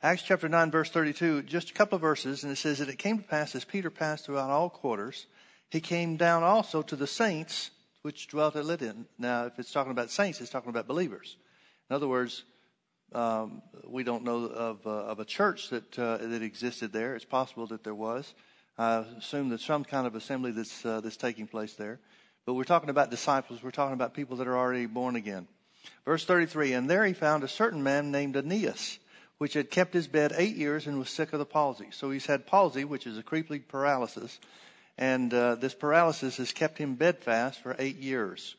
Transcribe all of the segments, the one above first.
Acts chapter 9, verse 32, just a couple of verses, and it says that it came to pass as Peter passed throughout all quarters, he came down also to the saints which dwelt at Lydda. Now, if it's talking about saints, it's talking about believers. In other words, um, we don't know of, uh, of a church that, uh, that existed there. It's possible that there was. I assume that some kind of assembly that's, uh, that's taking place there. But we're talking about disciples. We're talking about people that are already born again. Verse 33, and there he found a certain man named Aeneas, which had kept his bed eight years and was sick of the palsy. So he's had palsy, which is a creepy paralysis. And uh, this paralysis has kept him bedfast for eight years.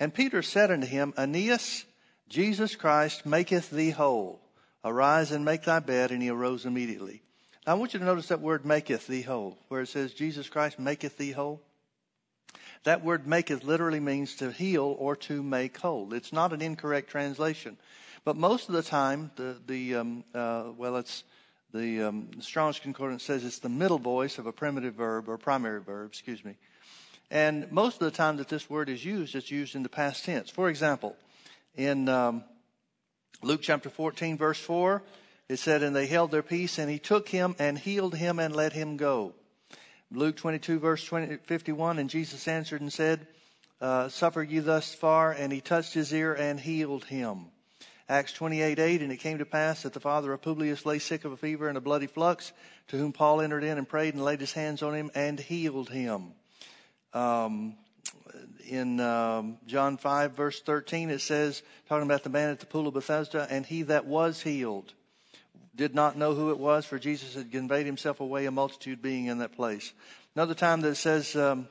And Peter said unto him, Aeneas, Jesus Christ maketh thee whole. Arise and make thy bed. And he arose immediately. Now, I want you to notice that word maketh thee whole, where it says Jesus Christ maketh thee whole. That word maketh literally means to heal or to make whole. It's not an incorrect translation. But most of the time, the, the um, uh, well, it's the um, Strong's Concordance says it's the middle voice of a primitive verb or primary verb, excuse me. And most of the time that this word is used, it's used in the past tense. For example, in um, Luke chapter 14, verse 4, it said, And they held their peace, and he took him and healed him and let him go. Luke 22, verse 20, 51, and Jesus answered and said, uh, Suffer ye thus far, and he touched his ear and healed him. Acts 28, 8, and it came to pass that the father of Publius lay sick of a fever and a bloody flux, to whom Paul entered in and prayed and laid his hands on him and healed him. Um, in um, John 5, verse 13, it says, talking about the man at the pool of Bethesda, and he that was healed did not know who it was, for Jesus had conveyed himself away, a multitude being in that place. Another time that it says, um,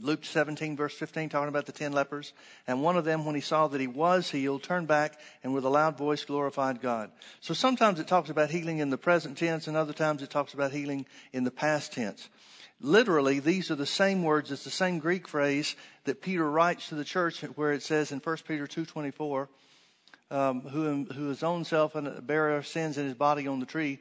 Luke 17, verse 15, talking about the ten lepers. And one of them, when he saw that he was healed, turned back and with a loud voice glorified God. So sometimes it talks about healing in the present tense, and other times it talks about healing in the past tense. Literally, these are the same words. It's the same Greek phrase that Peter writes to the church where it says in 1 Peter 2.24, um, who, who his own self and bearer of sins in his body on the tree,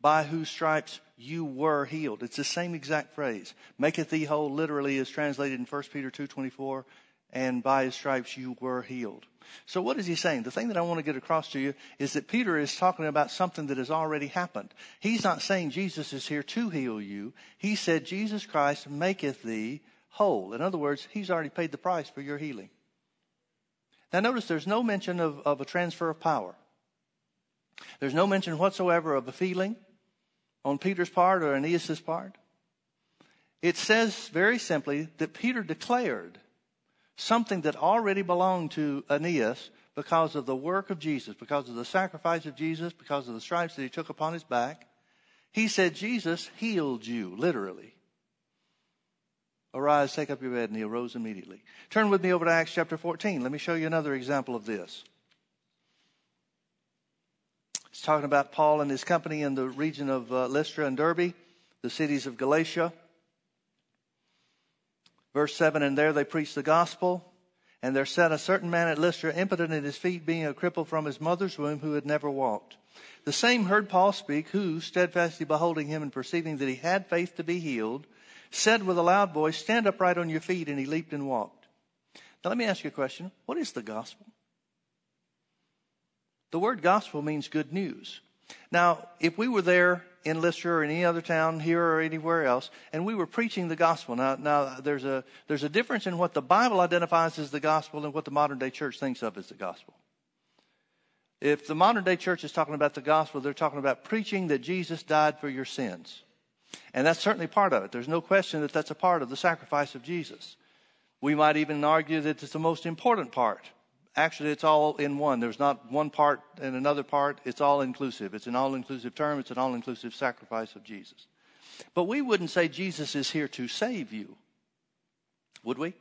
by whose stripes you were healed. It's the same exact phrase. Maketh thee whole literally is translated in 1 Peter 2.24, and by his stripes you were healed. So what is he saying? The thing that I want to get across to you is that Peter is talking about something that has already happened. He's not saying Jesus is here to heal you. He said Jesus Christ maketh thee whole. In other words, he's already paid the price for your healing. Now notice there's no mention of, of a transfer of power. There's no mention whatsoever of a feeling on Peter's part or Aeneas' part. It says very simply that Peter declared something that already belonged to Aeneas because of the work of Jesus, because of the sacrifice of Jesus, because of the stripes that he took upon his back. He said, Jesus healed you, literally. Arise, take up your bed, and he arose immediately. Turn with me over to Acts chapter 14. Let me show you another example of this. It's talking about Paul and his company in the region of uh, Lystra and Derbe, the cities of Galatia. Verse 7 And there they preached the gospel. And there sat a certain man at Lystra, impotent in his feet, being a cripple from his mother's womb, who had never walked. The same heard Paul speak, who, steadfastly beholding him and perceiving that he had faith to be healed, said with a loud voice, Stand upright on your feet. And he leaped and walked. Now, let me ask you a question. What is the gospel? The word gospel means good news. Now, if we were there in Lystra or any other town here or anywhere else, and we were preaching the gospel, now, now there's a there's a difference in what the Bible identifies as the gospel and what the modern day church thinks of as the gospel. If the modern day church is talking about the gospel, they're talking about preaching that Jesus died for your sins. And that's certainly part of it. There's no question that that's a part of the sacrifice of Jesus. We might even argue that it's the most important part Actually, it's all in one. There's not one part and another part. It's all inclusive. It's an all inclusive term. It's an all inclusive sacrifice of Jesus. But we wouldn't say Jesus is here to save you. Would we?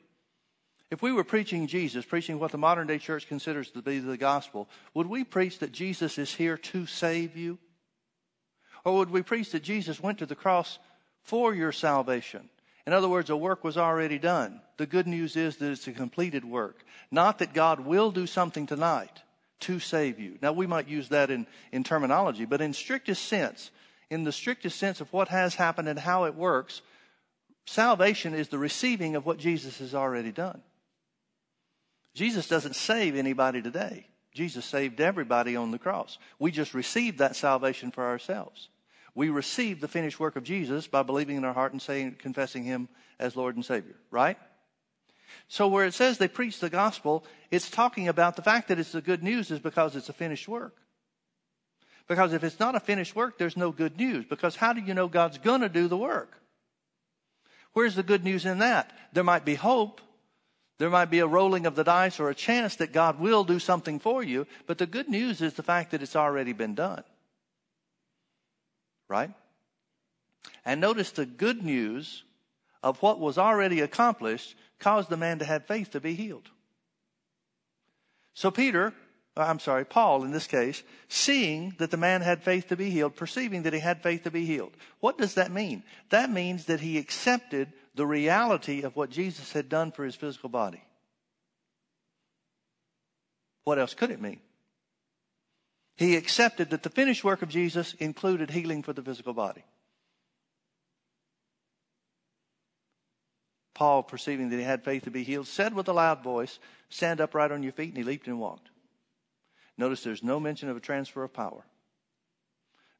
If we were preaching Jesus, preaching what the modern day church considers to be the gospel, would we preach that Jesus is here to save you? Or would we preach that Jesus went to the cross for your salvation? In other words, a work was already done. The good news is that it's a completed work. Not that God will do something tonight to save you. Now, we might use that in, in terminology, but in strictest sense, in the strictest sense of what has happened and how it works, salvation is the receiving of what Jesus has already done. Jesus doesn't save anybody today. Jesus saved everybody on the cross. We just received that salvation for ourselves. We receive the finished work of Jesus by believing in our heart and saying, confessing Him as Lord and Savior, right? So where it says they preach the gospel, it's talking about the fact that it's the good news is because it's a finished work. Because if it's not a finished work, there's no good news. Because how do you know God's going to do the work? Where's the good news in that? There might be hope. There might be a rolling of the dice or a chance that God will do something for you. But the good news is the fact that it's already been done. Right? And notice the good news of what was already accomplished caused the man to have faith to be healed. So Peter, uh, I'm sorry, Paul in this case, seeing that the man had faith to be healed, perceiving that he had faith to be healed. What does that mean? That means that he accepted the reality of what Jesus had done for his physical body. What else could it mean? He accepted that the finished work of Jesus included healing for the physical body. Paul, perceiving that he had faith to be healed, said with a loud voice, Stand upright on your feet, and he leaped and walked. Notice there's no mention of a transfer of power.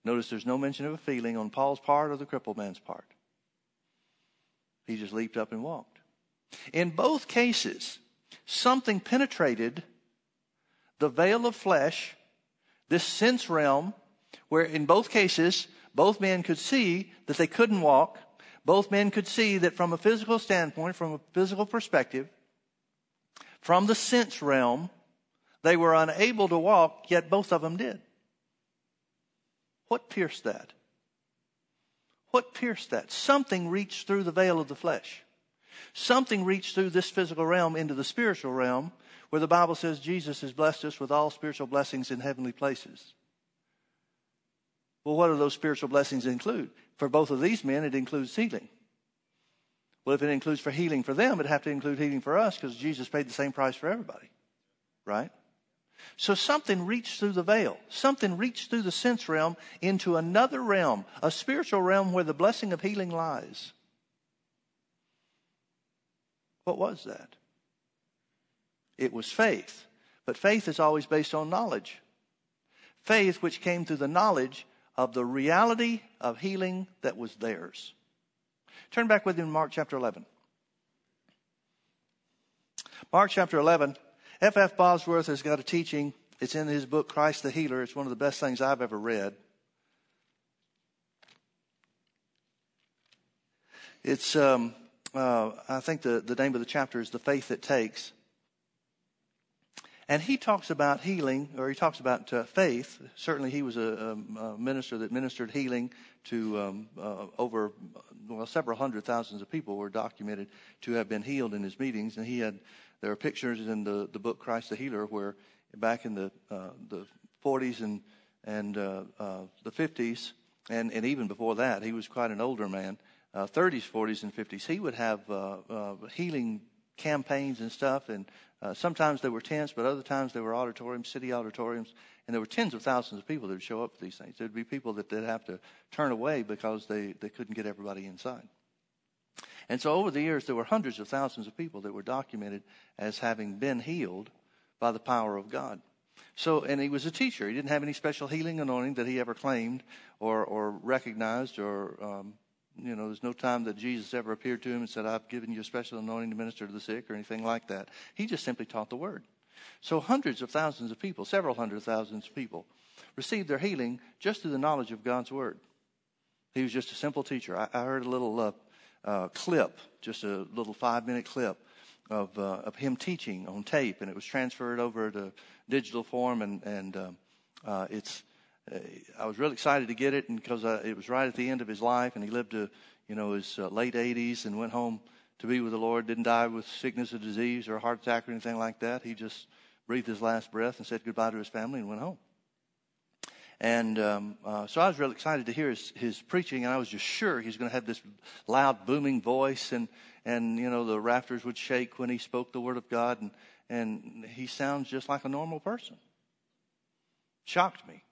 Notice there's no mention of a feeling on Paul's part or the crippled man's part. He just leaped up and walked. In both cases, something penetrated the veil of flesh, this sense realm, where in both cases, both men could see that they couldn't walk, both men could see that from a physical standpoint, from a physical perspective, from the sense realm, they were unable to walk, yet both of them did. What pierced that? What pierced that? Something reached through the veil of the flesh. Something reached through this physical realm into the spiritual realm, where the Bible says Jesus has blessed us with all spiritual blessings in heavenly places. Well, what do those spiritual blessings include? For both of these men, it includes healing. Well, if it includes for healing for them, it'd have to include healing for us because Jesus paid the same price for everybody. Right? So something reached through the veil. Something reached through the sense realm into another realm, a spiritual realm where the blessing of healing lies. What was that? It was faith. But faith is always based on knowledge. Faith which came through the knowledge of the reality of healing that was theirs. Turn back with me to Mark chapter 11. Mark chapter 11. F. F. Bosworth has got a teaching. It's in his book, Christ the Healer. It's one of the best things I've ever read. It's, um, uh, I think the, the name of the chapter is The Faith It Takes. And he talks about healing, or he talks about uh, faith. Certainly, he was a, a, minister that ministered healing to um, uh, over well several hundred thousands of people were documented to have been healed in his meetings. And he had there are pictures in the, the book Christ the Healer where back in the uh, the 40s and and uh, uh, the 50s and and even before that, he was quite an older man. 30s, uh, 40s, and 50s. He would have healing campaigns and stuff, and uh, sometimes they were tents, but other times they were auditoriums, city auditoriums, and there were tens of thousands of people that would show up for these things. There'd be people that they'd have to turn away because they, they couldn't get everybody inside. And so over the years, there were hundreds of thousands of people that were documented as having been healed by the power of God. So, and he was a teacher. He didn't have any special healing anointing that he ever claimed or, or recognized or um, you know, there's no time that Jesus ever appeared to him and said, I've given you a special anointing to minister to the sick or anything like that. He just simply taught the word. So hundreds of thousands of people, several hundred thousands of people, received their healing just through the knowledge of God's word. He was just a simple teacher. I, I heard a little uh, uh, clip, just a little five minute clip of, uh, of him teaching on tape, and it was transferred over to digital form, and, and um, uh, it's I was really excited to get it, because uh, it was right at the end of his life, and he lived to, you know, his uh, late 80s and went home to be with the Lord. Didn't die with sickness or disease or a heart attack or anything like that. He just breathed his last breath and said goodbye to his family and went home. And um, uh, so I was really excited to hear his, his preaching, and I was just sure he's going to have this loud, booming voice, and and you know the rafters would shake when he spoke the word of God, and and he sounds just like a normal person. Shocked me.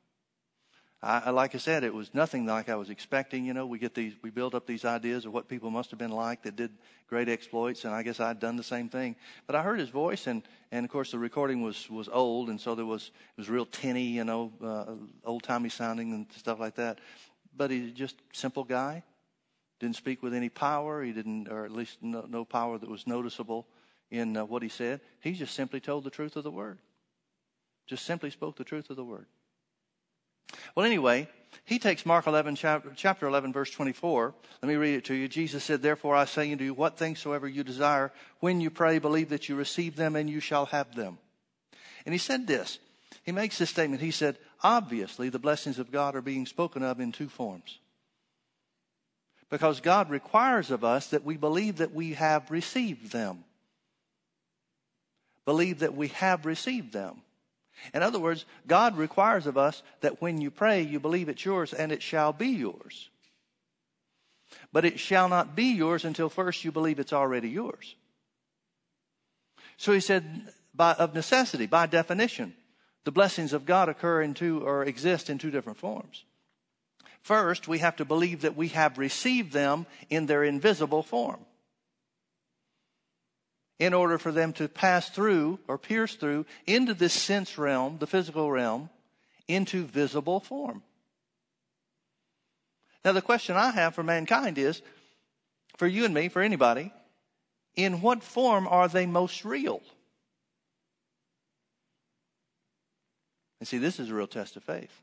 I, like I said, it was nothing like I was expecting. You know, we get these, we build up these ideas of what people must have been like that did great exploits, and I guess I'd done the same thing. But I heard his voice, and and of course the recording was was old, and so there was it was real tinny, you know, uh, old timey sounding and stuff like that. But he's just simple guy, didn't speak with any power. He didn't, or at least no, no power that was noticeable in uh, what he said. He just simply told the truth of the word. Just simply spoke the truth of the word. Well, anyway, he takes Mark 11, chapter 11, verse 24. Let me read it to you. Jesus said, Therefore I say unto you, what things soever you desire, when you pray, believe that you receive them and you shall have them. And he said this. He makes this statement. He said, Obviously, the blessings of God are being spoken of in two forms. Because God requires of us that we believe that we have received them. Believe that we have received them. In other words, God requires of us that when you pray, you believe it's yours and it shall be yours. But it shall not be yours until first you believe it's already yours. So he said, by, of necessity, by definition, the blessings of God occur in two or exist in two different forms. First, we have to believe that we have received them in their invisible form in order for them to pass through or pierce through into this sense realm, the physical realm, into visible form. Now, the question I have for mankind is for you and me, for anybody, in what form are they most real? And see, this is a real test of faith.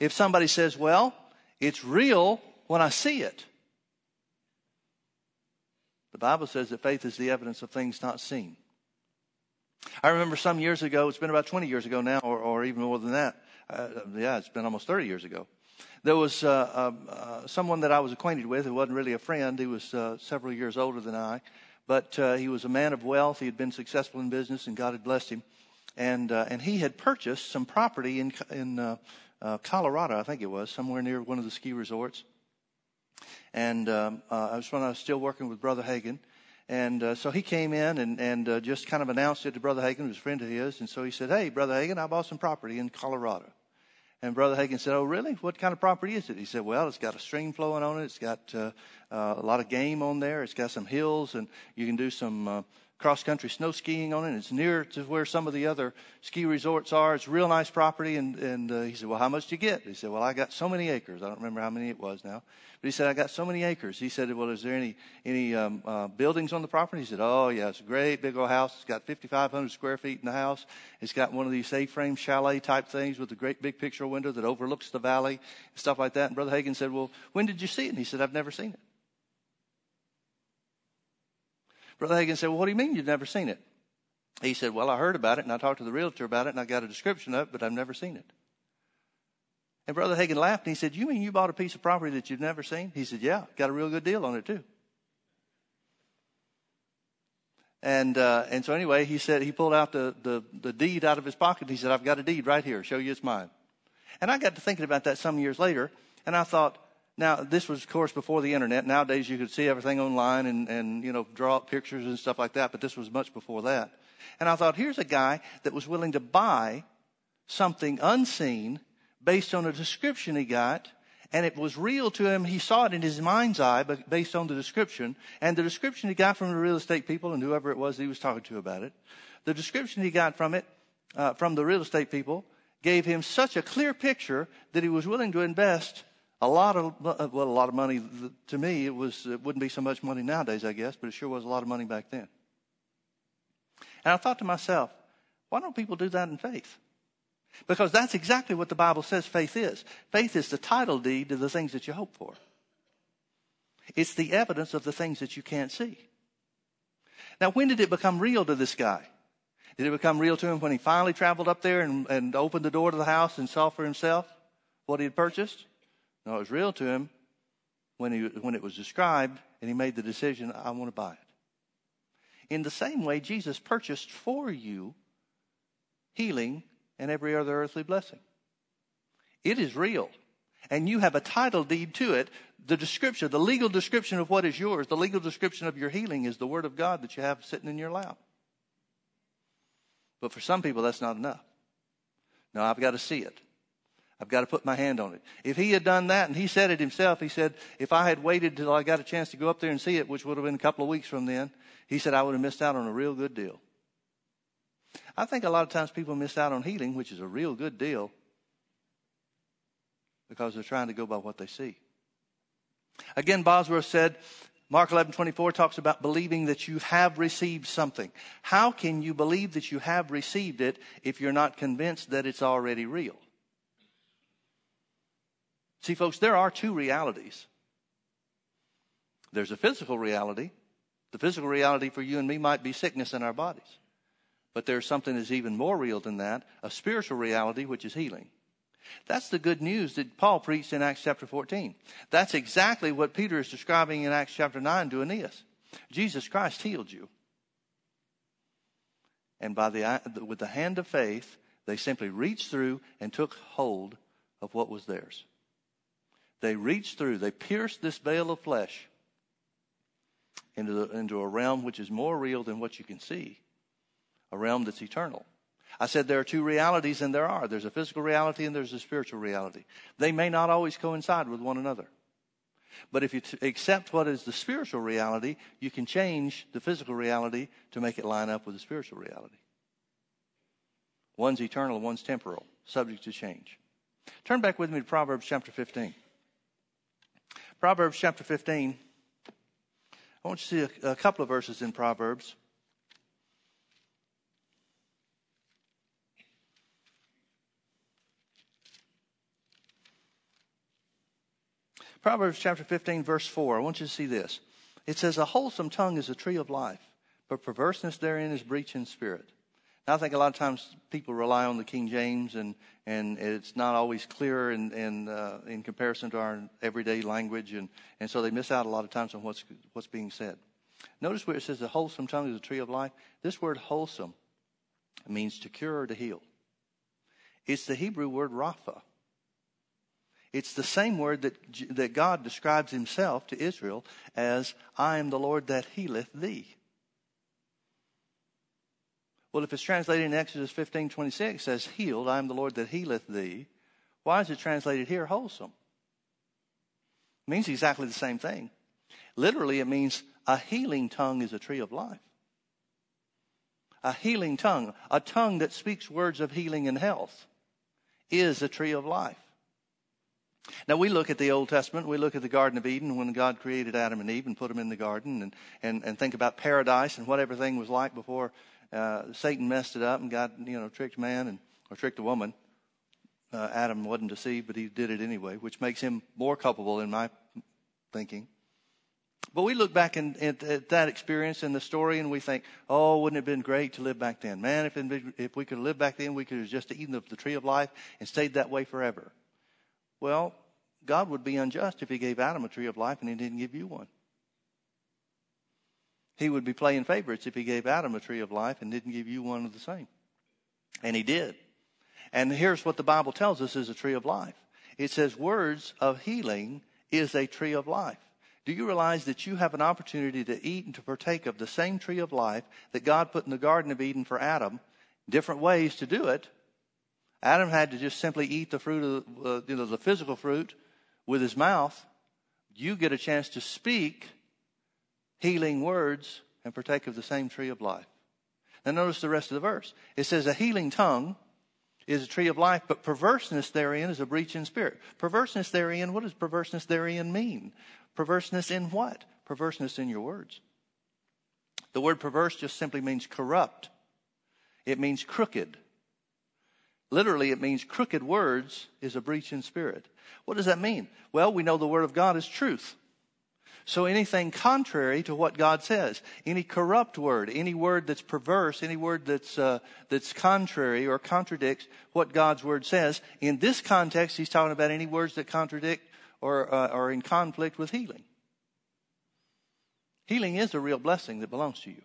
If somebody says, well, it's real when I see it, the Bible says that faith is the evidence of things not seen. I remember some years ago, it's been about 20 years ago now, or, or even more than that. Uh, yeah, it's been almost 30 years ago. There was uh, uh, uh someone that I was acquainted with who wasn't really a friend. He was uh, several years older than I, but uh, he was a man of wealth. He had been successful in business, and God had blessed him. And, and he had purchased some property in, in Colorado, I think it was, somewhere near one of the ski resorts. And um, uh, I was when I was still working with Brother Hagin. And uh, so he came in and, and uh, just kind of announced it to Brother Hagin, who was a friend of his. And so he said, Hey, Brother Hagin, I bought some property in Colorado. And Brother Hagin said, Oh, really? What kind of property is it? He said, Well, it's got a stream flowing on it. It's got uh, uh, a lot of game on there. It's got some hills, and you can do some uh, cross country snow skiing on it. It's near to where some of the other ski resorts are. It's real nice property. And, and uh, he said, Well, how much did you get? He said, Well, I got so many acres. I don't remember how many it was now. But he said, I got so many acres. He said, Well, is there any, any um, uh, buildings on the property? He said, Oh, yeah, it's a great big old house. It's got 5,500 square feet in the house. It's got one of these A frame chalet type things with a great big picture window that overlooks the valley, and stuff like that. And Brother Hagin said, Well, when did you see it? And he said, I've never seen it. Brother Hagin said, Well, what do you mean you've never seen it? He said, Well, I heard about it and I talked to the realtor about it and I got a description of it, but I've never seen it. And Brother Hagin laughed and he said, You mean you bought a piece of property that you've never seen? He said, Yeah, got a real good deal on it too. And uh, and so anyway, he said he pulled out the, the, the deed out of his pocket. He said, I've got a deed right here. Show you it's mine. And I got to thinking about that some years later, and I thought, now, this was, of course, before the internet. Nowadays, you could see everything online and, and, you know, draw up pictures and stuff like that, but this was much before that. And I thought, here's a guy that was willing to buy something unseen based on a description he got, and it was real to him. He saw it in his mind's eye, but based on the description, and the description he got from the real estate people and whoever it was he was talking to about it, the description he got from it, uh, from the real estate people, gave him such a clear picture that he was willing to invest a lot of uh, well, a lot of money to me. It was it wouldn't be so much money nowadays, I guess, but it sure was a lot of money back then. And I thought to myself, why don't people do that in faith? Because that's exactly what the Bible says faith is. Faith is the title deed to the things that you hope for. It's the evidence of the things that you can't see. Now, when did it become real to this guy? Did it become real to him when he finally traveled up there and, and opened the door to the house and saw for himself what he had purchased? No, it was real to him when, he, when it was described and he made the decision, I want to buy it. In the same way, Jesus purchased for you healing and every other earthly blessing. It is real. And you have a title deed to it. The description, the legal description of what is yours, the legal description of your healing is the Word of God that you have sitting in your lap. But for some people, that's not enough. No, I've got to see it. I've got to put my hand on it. If he had done that, and he said it himself, he said, if I had waited till I got a chance to go up there and see it, which would have been a couple of weeks from then, he said I would have missed out on a real good deal. I think a lot of times people miss out on healing, which is a real good deal, because they're trying to go by what they see. Again, Bosworth said, Mark 11, 24 talks about believing that you have received something. How can you believe that you have received it if you're not convinced that it's already real? See, folks, there are two realities. There's a physical reality. The physical reality for you and me might be sickness in our bodies. But there's something that's even more real than that a spiritual reality, which is healing. That's the good news that Paul preached in Acts chapter 14. That's exactly what Peter is describing in Acts chapter 9 to Aeneas. Jesus Christ healed you. And by the, with the hand of faith, they simply reached through and took hold of what was theirs. They reached through, they pierced this veil of flesh into, the, into a realm which is more real than what you can see, a realm that's eternal. I said there are two realities, and there are. There's a physical reality and there's a spiritual reality. They may not always coincide with one another. But if you t- accept what is the spiritual reality, you can change the physical reality to make it line up with the spiritual reality. One's eternal, one's temporal, subject to change. Turn back with me to Proverbs chapter 15. Proverbs chapter 15. I want you to see a, a couple of verses in Proverbs. Proverbs chapter 15, verse 4. I want you to see this. It says, A wholesome tongue is a tree of life, but perverseness therein is breach in spirit. I think a lot of times people rely on the King James, and, and it's not always clear in, in, uh, in comparison to our everyday language, and, and so they miss out a lot of times on what's, what's being said. Notice where it says, the wholesome tongue is a tree of life. This word wholesome means to cure or to heal. It's the Hebrew word rapha. It's the same word that, that God describes himself to Israel as, I am the Lord that healeth thee. Well, if it's translated in Exodus 15 26, says, Healed, I am the Lord that healeth thee. Why is it translated here, wholesome? It means exactly the same thing. Literally, it means a healing tongue is a tree of life. A healing tongue, a tongue that speaks words of healing and health, is a tree of life. Now we look at the Old Testament, we look at the Garden of Eden when God created Adam and Eve and put them in the garden and, and, and think about paradise and what everything was like before uh, Satan messed it up and God, you know, tricked man and, or tricked a woman. Uh, Adam wasn't deceived, but he did it anyway, which makes him more culpable in my thinking. But we look back in, at, at, that experience and the story and we think, oh, wouldn't it have been great to live back then? Man, if, if we could have lived back then, we could have just eaten of the tree of life and stayed that way forever. Well, God would be unjust if he gave Adam a tree of life and he didn't give you one. He would be playing favorites if he gave Adam a tree of life and didn't give you one of the same. And he did. And here's what the Bible tells us is a tree of life. It says words of healing is a tree of life. Do you realize that you have an opportunity to eat and to partake of the same tree of life that God put in the Garden of Eden for Adam? Different ways to do it, Adam had to just simply eat the fruit of uh, you know, the physical fruit with his mouth. You get a chance to speak healing words and partake of the same tree of life. Now notice the rest of the verse. It says a healing tongue is a tree of life, but perverseness therein is a breach in spirit. Perverseness therein, what does perverseness therein mean? Perverseness in what? Perverseness in your words. The word perverse just simply means corrupt. It means crooked. Literally, it means crooked words is a breach in spirit. What does that mean? Well, we know the Word of God is truth. So anything contrary to what God says, any corrupt word, any word that's perverse, any word that's uh, that's contrary or contradicts what God's word says, in this context, He's talking about any words that contradict or uh, are in conflict with healing. Healing is a real blessing that belongs to you.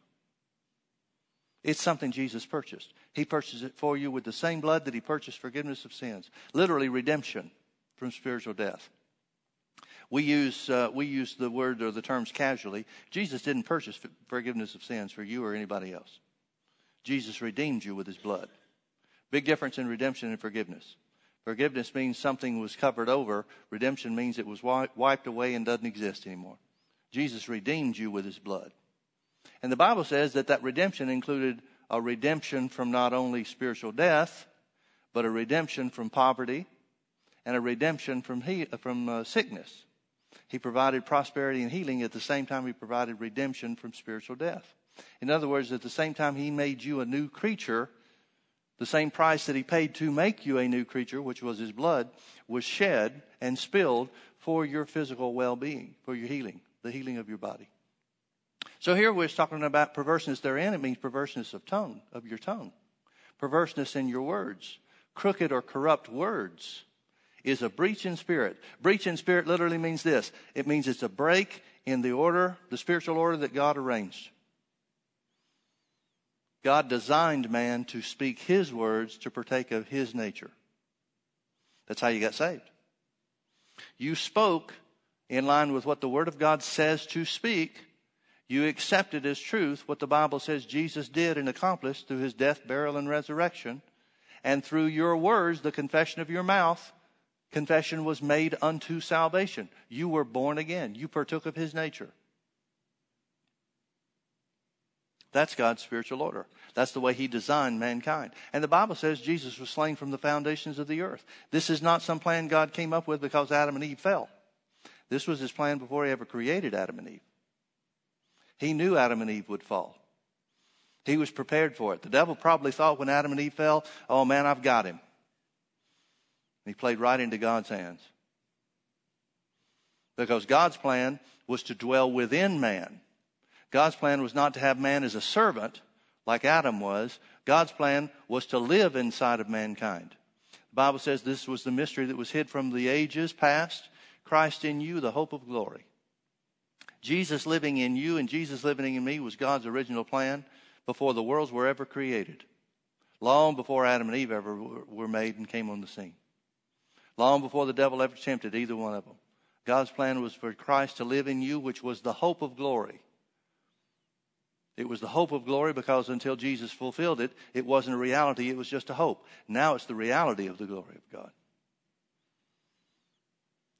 It's something Jesus purchased. He purchased it for you with the same blood that He purchased forgiveness of sins, literally redemption from spiritual death. We use, uh, we use the word or the terms casually. Jesus didn't purchase forgiveness of sins for you or anybody else. Jesus redeemed you with His blood. Big difference in redemption and forgiveness. Forgiveness means something was covered over. Redemption means it was wiped away and doesn't exist anymore. Jesus redeemed you with his blood. And the Bible says that that redemption included a redemption from not only spiritual death, but a redemption from poverty and a redemption from, he, from uh, sickness. He provided prosperity and healing at the same time he provided redemption from spiritual death. In other words, at the same time he made you a new creature, the same price that he paid to make you a new creature, which was his blood, was shed and spilled for your physical well being, for your healing, the healing of your body. So here we're talking about perverseness therein. It means perverseness of tongue, of your tongue. Perverseness in your words. Crooked or corrupt words is a breach in spirit. Breach in spirit literally means this. It means it's a break in the order, the spiritual order that God arranged. God designed man to speak his words to partake of his nature. That's how you got saved. You spoke in line with what the Word of God says to speak. You accepted as truth what the Bible says Jesus did and accomplished through his death, burial, and resurrection. And through your words, the confession of your mouth, confession was made unto salvation. You were born again. You partook of his nature. That's God's spiritual order. That's the way He designed mankind. And the Bible says Jesus was slain from the foundations of the earth. This is not some plan God came up with because Adam and Eve fell. This was His plan before He ever created Adam and Eve. He knew Adam and Eve would fall. He was prepared for it. The devil probably thought when Adam and Eve fell, oh man, I've got him. He played right into God's hands. Because God's plan was to dwell within man. God's plan was not to have man as a servant like Adam was. God's plan was to live inside of mankind. The Bible says this was the mystery that was hid from the ages past. Christ in you, the hope of glory. Jesus living in you and Jesus living in me was God's original plan before the worlds were ever created. Long before Adam and Eve ever were made and came on the scene. Long before the devil ever tempted either one of them. God's plan was for Christ to live in you, which was the hope of glory. It was the hope of glory because until Jesus fulfilled it, it wasn't a reality, it was just a hope. Now it's the reality of the glory of God.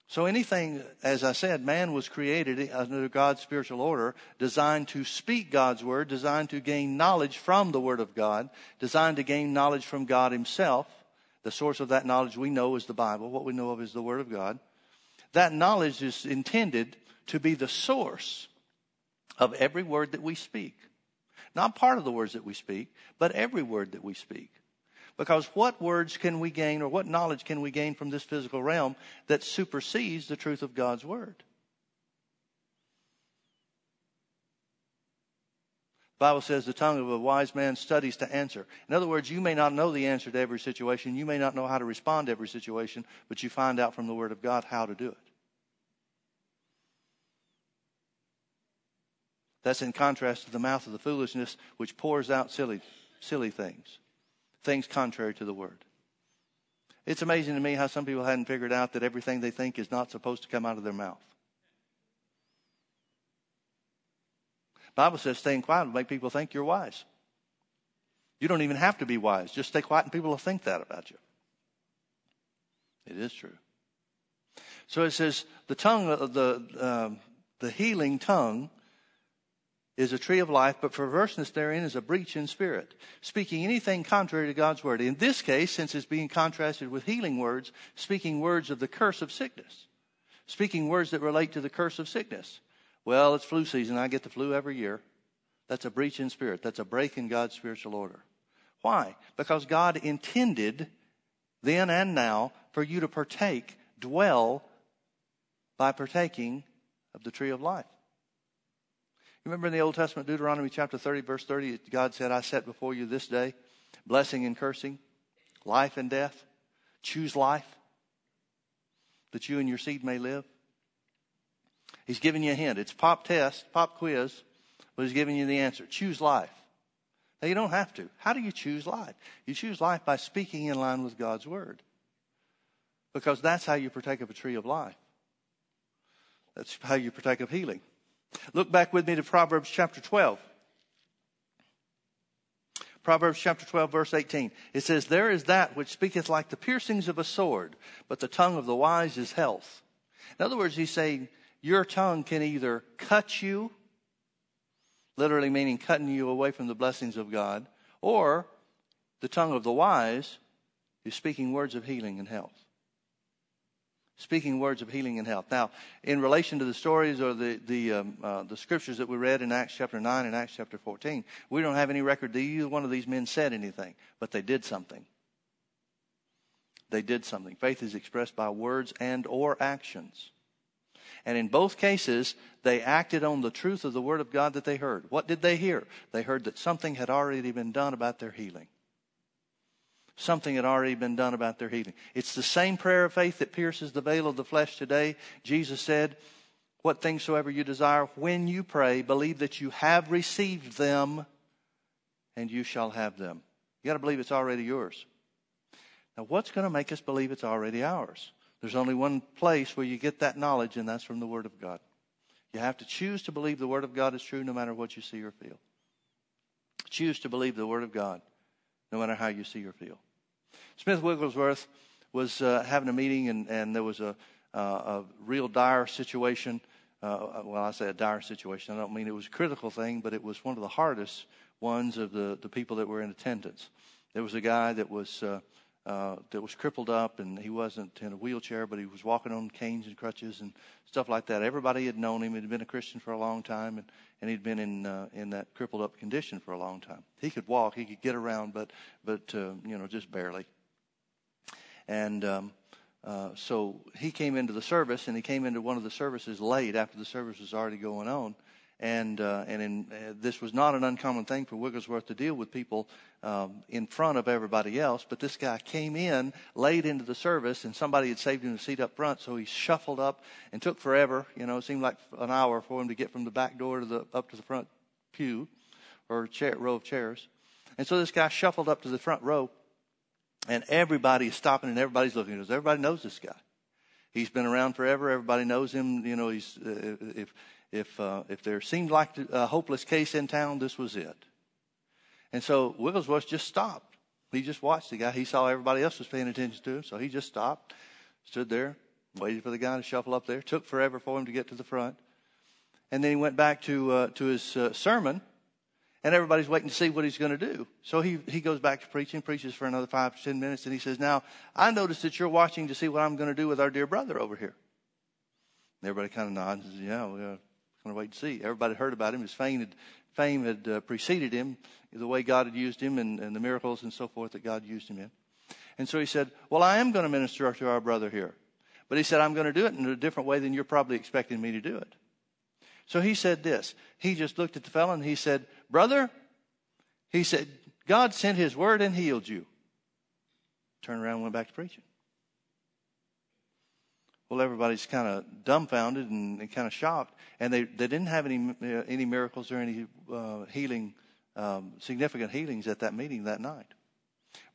So anything, as I said, man was created under God's spiritual order, designed to speak God's word, designed to gain knowledge from the word of God, designed to gain knowledge from God himself. The source of that knowledge we know is the Bible. What we know of is the word of God. That knowledge is intended to be the source of every word that we speak. Not part of the words that we speak, but every word that we speak. Because what words can we gain or what knowledge can we gain from this physical realm that supersedes the truth of God's word? Bible says the tongue of a wise man studies to answer. In other words, you may not know the answer to every situation. You may not know how to respond to every situation, but you find out from the Word of God how to do it. That's in contrast to the mouth of the foolishness which pours out silly, silly things, things contrary to the word. It's amazing to me how some people hadn't figured out that everything they think is not supposed to come out of their mouth. Bible says staying quiet will make people think you're wise. You don't even have to be wise. Just stay quiet and people will think that about you. It is true. So it says the tongue, the, uh, the healing tongue is a tree of life, but perverseness therein is a breach in spirit, speaking anything contrary to God's word. In this case, since it's being contrasted with healing words, speaking words of the curse of sickness, speaking words that relate to the curse of sickness. Well, it's flu season. I get the flu every year. That's a breach in spirit. That's a break in God's spiritual order. Why? Because God intended then and now for you to partake, dwell by partaking of the tree of life. Remember in the Old Testament, Deuteronomy chapter 30, verse 30, God said, I set before you this day blessing and cursing, life and death. Choose life that you and your seed may live. He's giving you a hint. It's pop test, pop quiz, but he's giving you the answer. Choose life. Now you don't have to. How do you choose life? You choose life by speaking in line with God's word. Because that's how you partake of a tree of life. That's how you partake of healing. Look back with me to Proverbs chapter 12. Proverbs chapter 12, verse 18. It says, There is that which speaketh like the piercings of a sword, but the tongue of the wise is health. In other words, he's saying, Your tongue can either cut you, literally meaning cutting you away from the blessings of God, or the tongue of the wise is speaking words of healing and health speaking words of healing and health. Now, in relation to the stories or the the um, uh, the scriptures that we read in Acts chapter nine and Acts chapter fourteen, we don't have any record that either one of these men said anything, but they did something. They did something. Faith is expressed by words and or actions. And in both cases, they acted on the truth of the word of God that they heard. What did they hear? They heard that something had already been done about their healing something had already been done about their healing. It's the same prayer of faith that pierces the veil of the flesh today. Jesus said, What things soever you desire, when you pray, believe that you have received them and you shall have them. You got to believe it's already yours. Now, what's going to make us believe it's already ours? There's only one place where you get that knowledge, and that's from the Word of God. You have to choose to believe the Word of God is true no matter what you see or feel. Choose to believe the Word of God no matter how you see or feel. Smith Wigglesworth was uh, having a meeting, and, and there was a, uh, a real dire situation. Uh, well, I say a dire situation. I don't mean it was a critical thing, but it was one of the hardest ones of the, the people that were in attendance. There was a guy that was uh, that was crippled up, and he wasn't in a wheelchair, but he was walking on canes and crutches and stuff like that. Everybody had known him; he'd been a Christian for a long time, and, and he'd been in uh, in that crippled up condition for a long time. He could walk, he could get around, but but uh, you know just barely. And um, uh, so he came into the service, and he came into one of the services late after the service was already going on, and uh, and in, uh, this was not an uncommon thing for Wigglesworth to deal with people um, in front of everybody else. But this guy came in late into the service, and somebody had saved him a seat up front, so he shuffled up and took forever. You know, it seemed like an hour for him to get from the back door to the up to the front pew or chair, row of chairs. And so this guy shuffled up to the front row, and everybody is stopping and everybody's looking because everybody knows this guy. He's been around forever. Everybody knows him. You know, he's uh, if if, uh, if there seemed like a hopeless case in town, this was it. And so Wigglesworth just stopped. He just watched the guy. He saw everybody else was paying attention to him, so he just stopped, stood there, waited for the guy to shuffle up there. Took forever for him to get to the front. And then he went back to, uh, to his uh, sermon, and everybody's waiting to see what he's going to do. So he, he goes back to preaching, preaches for another five to ten minutes, and he says, Now, I notice that you're watching to see what I'm going to do with our dear brother over here. And everybody kind of nods and says, Yeah, well, going to wait and see. Everybody heard about him. His fame had, fame had uh, preceded him, the way God had used him and, and the miracles and so forth that God used him in. And so he said, Well, I am going to minister to our brother here. But he said, I'm going to do it in a different way than you're probably expecting me to do it. So he said this. He just looked at the fellow and he said, Brother, he said, God sent his word and healed you. Turned around and went back to preaching. Well, everybody's kind of dumbfounded and, and kind of shocked, and they, they didn't have any uh, any miracles or any uh, healing, um, significant healings at that meeting that night.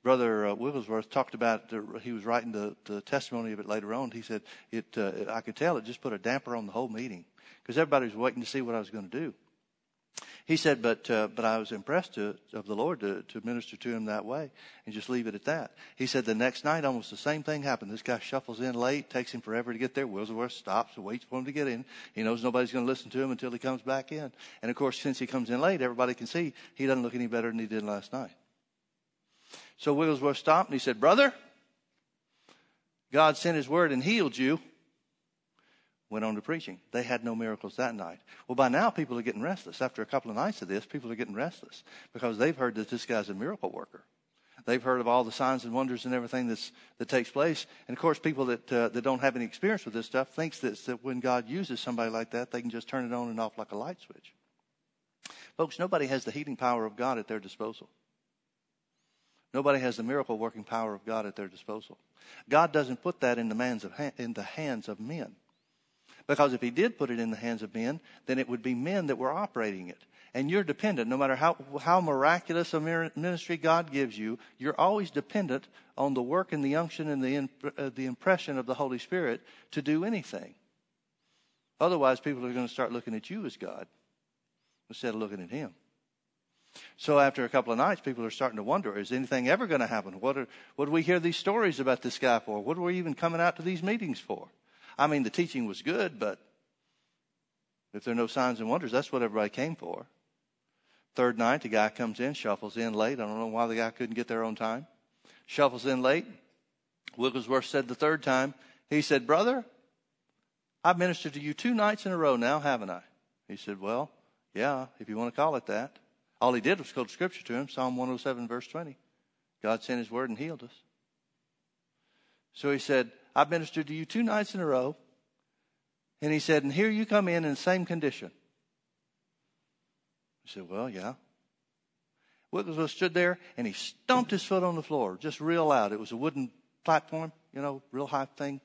Brother uh, Wigglesworth talked about the, he was writing the, the testimony of it later on. He said it uh, I could tell it just put a damper on the whole meeting because everybody was waiting to see what I was going to do. He said, but, uh, but I was impressed to, of the Lord to, to minister to him that way and just leave it at that. He said the next night, almost the same thing happened. This guy shuffles in late, takes him forever to get there. Wigglesworth stops and waits for him to get in. He knows nobody's going to listen to him until he comes back in. And of course, since he comes in late, everybody can see he doesn't look any better than he did last night. So Wigglesworth stopped and he said, Brother, God sent his word and healed you went on to preaching. They had no miracles that night. Well, by now, people are getting restless. After a couple of nights of this, people are getting restless because they've heard that this guy's a miracle worker. They've heard of all the signs and wonders and everything that's, that takes place. And of course, people that, uh, that don't have any experience with this stuff thinks that, that when God uses somebody like that, they can just turn it on and off like a light switch. Folks, nobody has the healing power of God at their disposal. Nobody has the miracle working power of God at their disposal. God doesn't put that in the, man's of in the hands of men. Because if he did put it in the hands of men, then it would be men that were operating it. And you're dependent, no matter how, how miraculous a ministry God gives you, you're always dependent on the work and the unction and the, uh, the impression of the Holy Spirit to do anything. Otherwise, people are going to start looking at you as God instead of looking at Him. So after a couple of nights, people are starting to wonder, is anything ever going to happen? What, are, what do we hear these stories about this guy for? What are we even coming out to these meetings for? I mean, the teaching was good, but if there are no signs and wonders, that's what everybody came for. Third night, the guy comes in, shuffles in late. I don't know why the guy couldn't get there on time. Shuffles in late. Wigglesworth said the third time, he said, Brother, I've ministered to you two nights in a row now, haven't I? He said, Well, yeah, if you want to call it that. All he did was quote scripture to him, Psalm 107, verse 20. God sent his word and healed us. So he said, I've ministered to you two nights in a row. And he said, and here you come in in the same condition. He said, well, yeah. Wigglesworth stood there and he stomped his foot on the floor, just real loud. It was a wooden platform, you know, real high thing.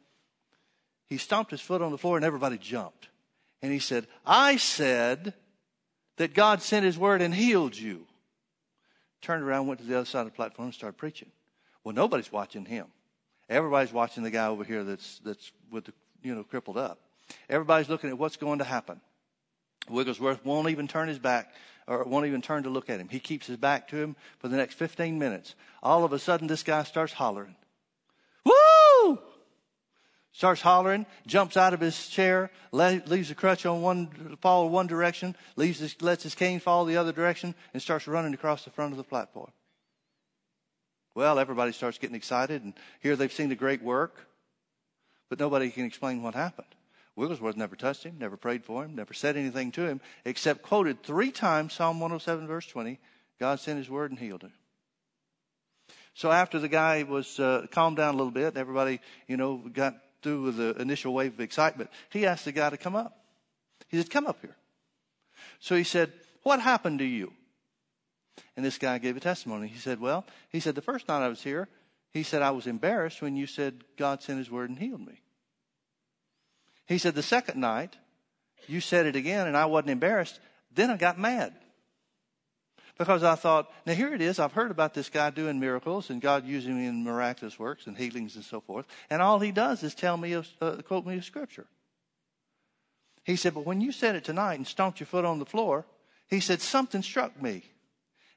He stomped his foot on the floor and everybody jumped. And he said, I said that God sent his word and healed you. Turned around, went to the other side of the platform and started preaching. Well, nobody's watching him. Everybody's watching the guy over here that's, that's with the, you know, crippled up. Everybody's looking at what's going to happen. Wigglesworth won't even turn his back or won't even turn to look at him. He keeps his back to him for the next 15 minutes. All of a sudden, this guy starts hollering. Woo! Starts hollering, jumps out of his chair, leaves the crutch on one, fall one direction, leaves his, lets his cane fall the other direction, and starts running across the front of the platform. Well, everybody starts getting excited, and here they've seen the great work, but nobody can explain what happened. Wigglesworth never touched him, never prayed for him, never said anything to him, except quoted three times Psalm 107, verse 20 God sent his word and healed him. So after the guy was uh, calmed down a little bit, everybody, you know, got through with the initial wave of excitement, he asked the guy to come up. He said, Come up here. So he said, What happened to you? And this guy gave a testimony. He said, Well, he said, the first night I was here, he said, I was embarrassed when you said God sent his word and healed me. He said, The second night, you said it again, and I wasn't embarrassed. Then I got mad. Because I thought, now here it is. I've heard about this guy doing miracles and God using him in miraculous works and healings and so forth. And all he does is tell me, a, uh, quote me a scripture. He said, but when you said it tonight and stomped your foot on the floor, he said, something struck me.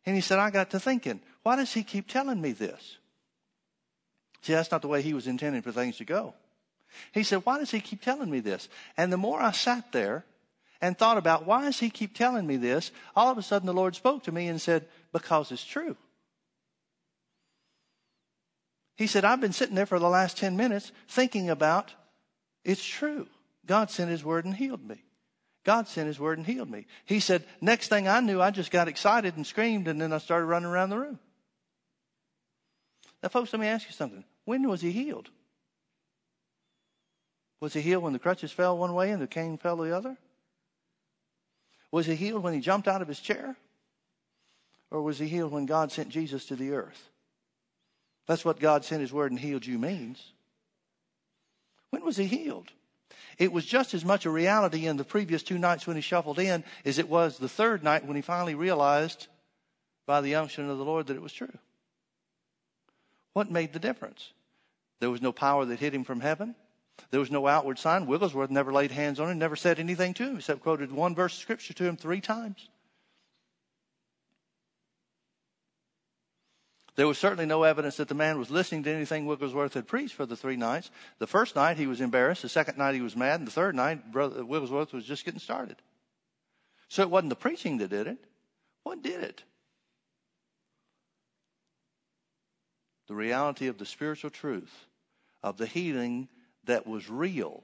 And he said, I got to thinking, why does he keep telling me this? See, that's not the way he was intending for things to go. He said, Why does he keep telling me this? And the more I sat there and thought about why does he keep telling me this, all of a sudden the Lord spoke to me and said, Because it's true. He said, I've been sitting there for the last 10 minutes thinking about it's true. God sent his word and healed me. God sent his word and healed me. He said, next thing I knew, I just got excited and screamed, and then I started running around the room. Now, folks, let me ask you something. When was he healed? Was he healed when the crutches fell one way and the cane fell the other? Was he healed when he jumped out of his chair? Or was he healed when God sent Jesus to the earth? That's what God sent his word and healed you means. When was he healed? It was just as much a reality in the previous two nights when he shuffled in as it was the third night when he finally realized by the unction of the Lord that it was true. What made the difference? There was no power that hit him from heaven. There was no outward sign. Wigglesworth never laid hands on him, never said anything to him, except quoted one verse of scripture to him three times. There was certainly no evidence that the man was listening to anything Wigglesworth had preached for the three nights. The first night he was embarrassed. The second night he was mad. And the third night, Brother Wigglesworth was just getting started. So it wasn't the preaching that did it. What did it? The reality of the spiritual truth of the healing that was real.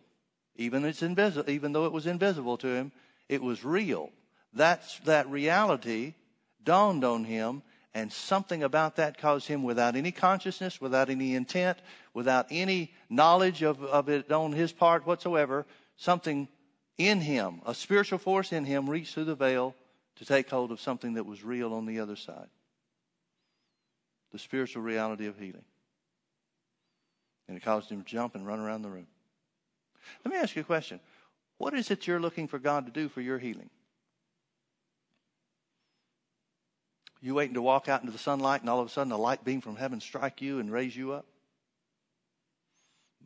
Even, it's invisible, even though it was invisible to him, it was real. That's, that reality dawned on him, and something about that caused him, without any consciousness, without any intent, without any knowledge of, of it on his part whatsoever, something in him, a spiritual force in him, reached through the veil to take hold of something that was real on the other side. The spiritual reality of healing. And it caused him to jump and run around the room. Let me ask you a question. What is it you're looking for God to do for your healing? You waiting to walk out into the sunlight and all of a sudden a light beam from heaven strike you and raise you up?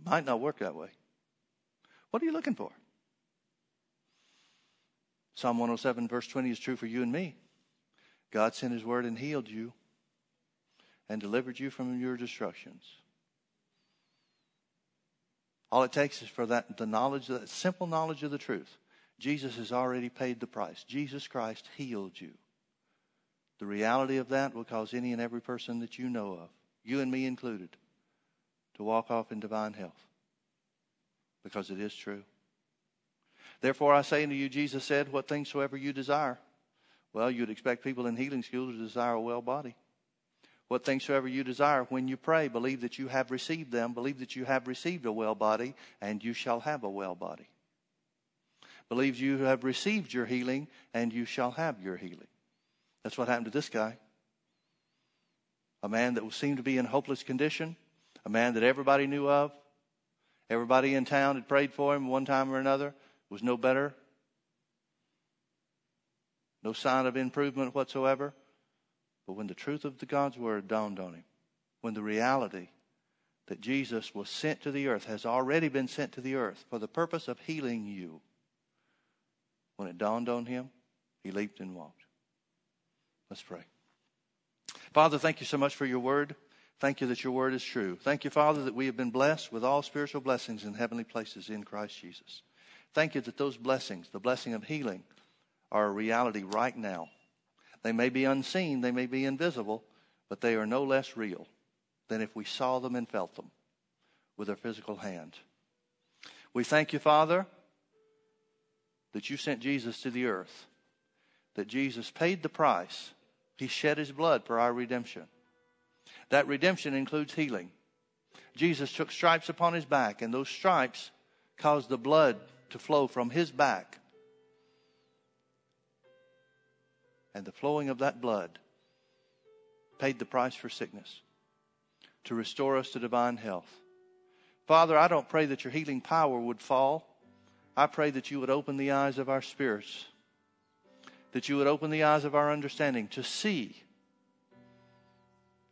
Might not work that way. What are you looking for? Psalm 107 verse 20 is true for you and me. God sent His word and healed you and delivered you from your destructions. All it takes is for that the knowledge, that simple knowledge of the truth. Jesus has already paid the price. Jesus Christ healed you. The reality of that will cause any and every person that you know of, you and me included, to walk off in divine health. Because it is true. Therefore, I say unto you, Jesus said, What things soever you desire. Well, you'd expect people in healing schools to desire a well body. What things soever you desire, when you pray, believe that you have received them, believe that you have received a well body, and you shall have a well body. Believe you have received your healing, and you shall have your healing. That's what happened to this guy. A man that seemed to be in hopeless condition, a man that everybody knew of. Everybody in town had prayed for him one time or another, was no better. No sign of improvement whatsoever. But when the truth of the God's word dawned on him, when the reality that Jesus was sent to the earth, has already been sent to the earth for the purpose of healing you, when it dawned on him, he leaped and walked. Let's pray. Father, thank you so much for your word. Thank you that your word is true. Thank you, Father, that we have been blessed with all spiritual blessings in heavenly places in Christ Jesus. Thank you that those blessings, the blessing of healing, are a reality right now. They may be unseen, they may be invisible, but they are no less real than if we saw them and felt them with our physical hand. We thank you, Father, that you sent Jesus to the earth, that Jesus paid the price. He shed his blood for our redemption. That redemption includes healing. Jesus took stripes upon his back, and those stripes caused the blood to flow from his back and the flowing of that blood paid the price for sickness to restore us to divine health. Father, I don't pray that your healing power would fall. I pray that you would open the eyes of our spirits, that you would open the eyes of our understanding to see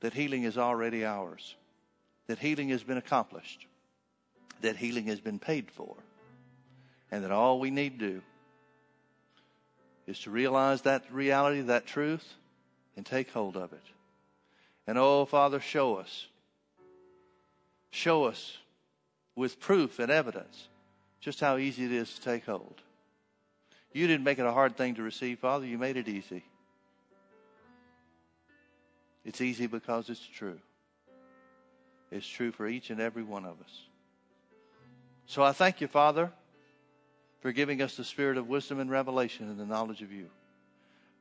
that healing is already ours, that healing has been accomplished, that healing has been paid for, and that all we need to do is to realize that reality, that truth, and take hold of it. And oh, Father, show us. Show us with proof and evidence just how easy it is to take hold. You didn't make it a hard thing to receive, Father. You made it easy. It's easy because it's true. It's true for each and every one of us. So I thank you, Father for giving us the spirit of wisdom and revelation and the knowledge of you,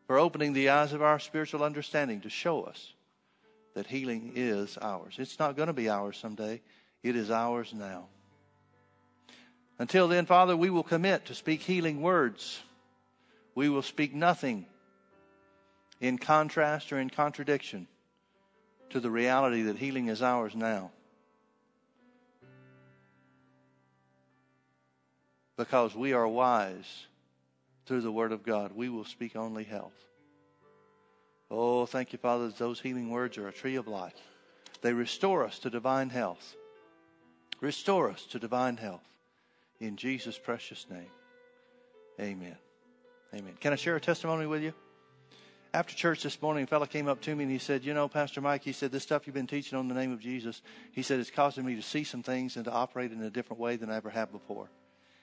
for opening the eyes of our spiritual understanding to show us that healing is ours. It's not going to be ours someday, it is ours now. Until then, Father, we will commit to speak healing words. We will speak nothing in contrast or in contradiction to the reality that healing is ours now. because we are wise through the Word of God. We will speak only health. Oh, thank you, Father, that those healing words are a tree of life. They restore us to divine health. Restore us to divine health. In Jesus' precious name. Amen. Amen. Can I share a testimony with you? After church this morning, a fellow came up to me and he said, You know, Pastor Mike, he said, this stuff you've been teaching on the name of Jesus, he said, it's causing me to see some things and to operate in a different way than I ever have before.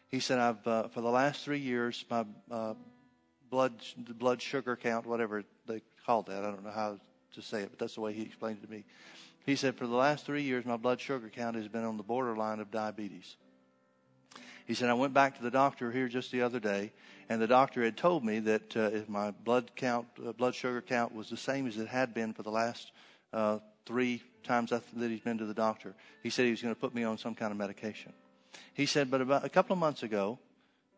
He said, I've, uh, for the last three years, my uh, blood, blood sugar count, whatever they call that, I don't know how to say it, but that's the way he explained it to me. He said, for the last three years, my blood sugar count has been on the borderline of diabetes. He said, I went back to the doctor here just the other day, and the doctor had told me that uh, if my blood count, uh, blood sugar count was the same as it had been for the last uh, three times that he's been to the doctor, he said he was going to put me on some kind of medication. He said, but about a couple of months ago,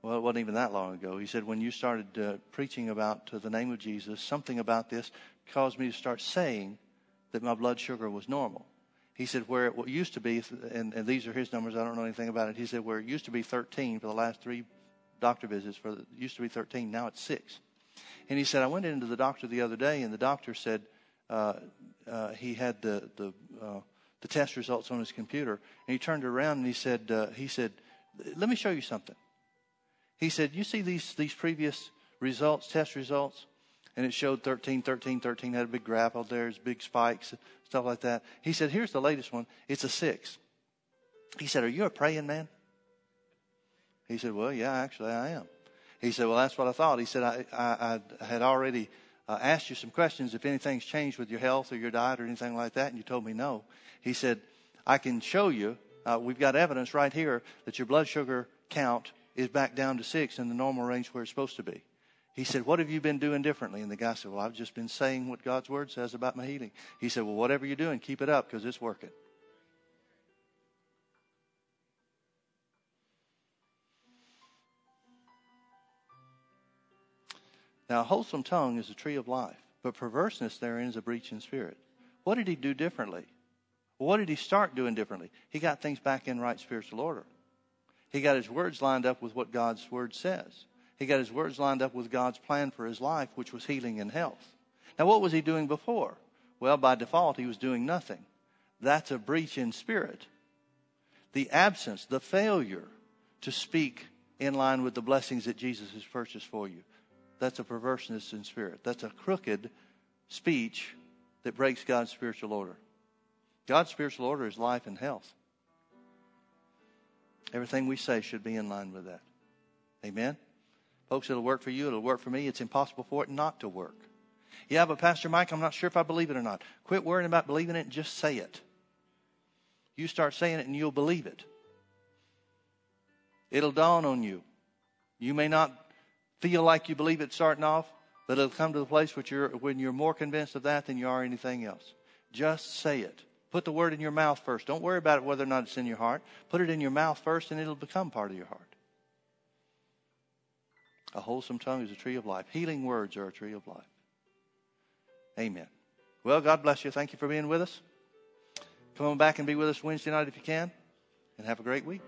well, it wasn't even that long ago, he said, when you started uh, preaching about uh, the name of Jesus, something about this caused me to start saying that my blood sugar was normal. He said, where it used to be, and, and these are his numbers, I don't know anything about it. He said, where it used to be 13 for the last three doctor visits, for the, it used to be 13, now it's 6. And he said, I went into the doctor the other day, and the doctor said uh, uh, he had the, the uh, the test results on his computer. And he turned around and he said, uh, he said, let me show you something. He said, you see these, these previous results, test results? And it showed 13, 13, 13 had a big graph out there, big spikes, stuff like that. He said, Here's the latest one. It's a six. He said, Are you a praying man? He said, Well, yeah, actually, I am. He said, Well, that's what I thought. He said, I, I, I had already uh, asked you some questions if anything's changed with your health or your diet or anything like that, and you told me no. He said, I can show you, uh, we've got evidence right here that your blood sugar count is back down to six in the normal range where it's supposed to be. He said, What have you been doing differently? And the guy said, Well, I've just been saying what God's word says about my healing. He said, Well, whatever you're doing, keep it up because it's working. Now, a wholesome tongue is a tree of life, but perverseness therein is a breach in spirit. What did he do differently? what did he start doing differently? He got things back in right spiritual order. He got his words lined up with what God's word says. He got his words lined up with God's plan for his life, which was healing and health. Now, what was he doing before? Well, by default, he was doing nothing. That's a breach in spirit. The absence, the failure to speak in line with the blessings that Jesus has purchased for you. That's a perverseness in spirit. That's a crooked speech that breaks God's spiritual order. God's spiritual order is life and health. Everything we say should be in line with that. Amen? Folks, it'll work for you, it'll work for me. It's impossible for it not to work. Yeah, but Pastor Mike, I'm not sure if I believe it or not. Quit worrying about believing it and just say it. You start saying it and you'll believe it. It'll dawn on you. You may not feel like you believe it starting off, but it'll come to the place which you're, when you're more convinced of that than you are anything else. Just say it. Put the word in your mouth first. Don't worry about it whether or not it's in your heart. Put it in your mouth first and it'll become part of your heart. A wholesome tongue is a tree of life. Healing words are a tree of life. Amen. Well, God bless you. Thank you for being with us. Come on back and be with us Wednesday night if you can. And have a great week.